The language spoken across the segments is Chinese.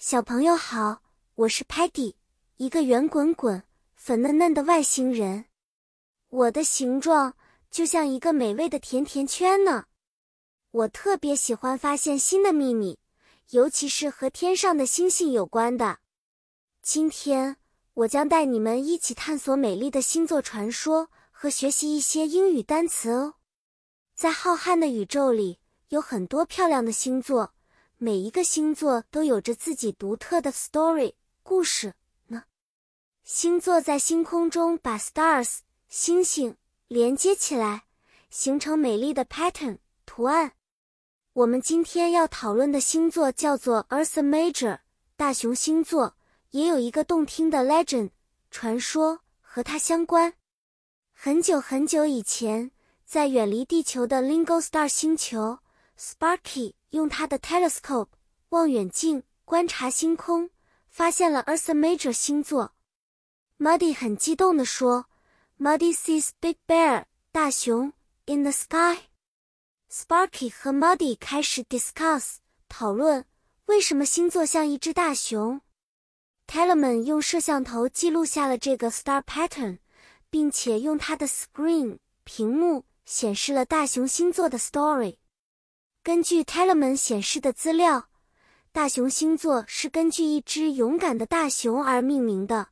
小朋友好，我是 Patty，一个圆滚滚、粉嫩嫩的外星人。我的形状就像一个美味的甜甜圈呢。我特别喜欢发现新的秘密，尤其是和天上的星星有关的。今天我将带你们一起探索美丽的星座传说和学习一些英语单词哦。在浩瀚的宇宙里，有很多漂亮的星座。每一个星座都有着自己独特的 story 故事呢。星座在星空中把 stars 星星连接起来，形成美丽的 pattern 图案。我们今天要讨论的星座叫做 Ursa Major 大熊星座，也有一个动听的 legend 传说和它相关。很久很久以前，在远离地球的 Lingo Star 星球，Sparky。用他的 telescope 望远镜观察星空，发现了 Ursa Major 星座。Muddy 很激动地说：“Muddy sees Big Bear 大熊 in the sky。” Sparky 和 Muddy 开始 discuss 讨论为什么星座像一只大熊。Tellerman 用摄像头记录下了这个 star pattern，并且用他的 screen 屏幕显示了大熊星座的 story。根据 Telemon 显示的资料，大熊星座是根据一只勇敢的大熊而命名的。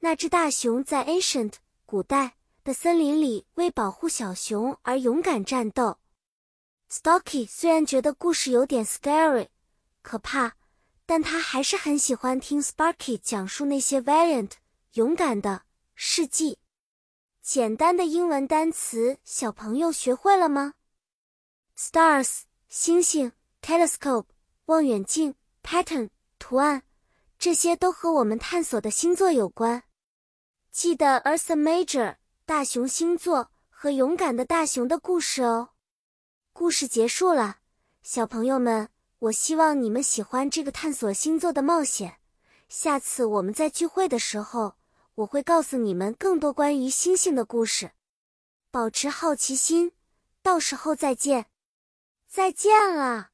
那只大熊在 ancient 古代的森林里为保护小熊而勇敢战斗。Stocky 虽然觉得故事有点 scary 可怕，但他还是很喜欢听 Sparky 讲述那些 valiant 勇敢的事迹。简单的英文单词，小朋友学会了吗？Stars。星星，telescope，望远镜，pattern，图案，这些都和我们探索的星座有关。记得 Earth Major 大熊星座和勇敢的大熊的故事哦。故事结束了，小朋友们，我希望你们喜欢这个探索星座的冒险。下次我们在聚会的时候，我会告诉你们更多关于星星的故事。保持好奇心，到时候再见。再见了。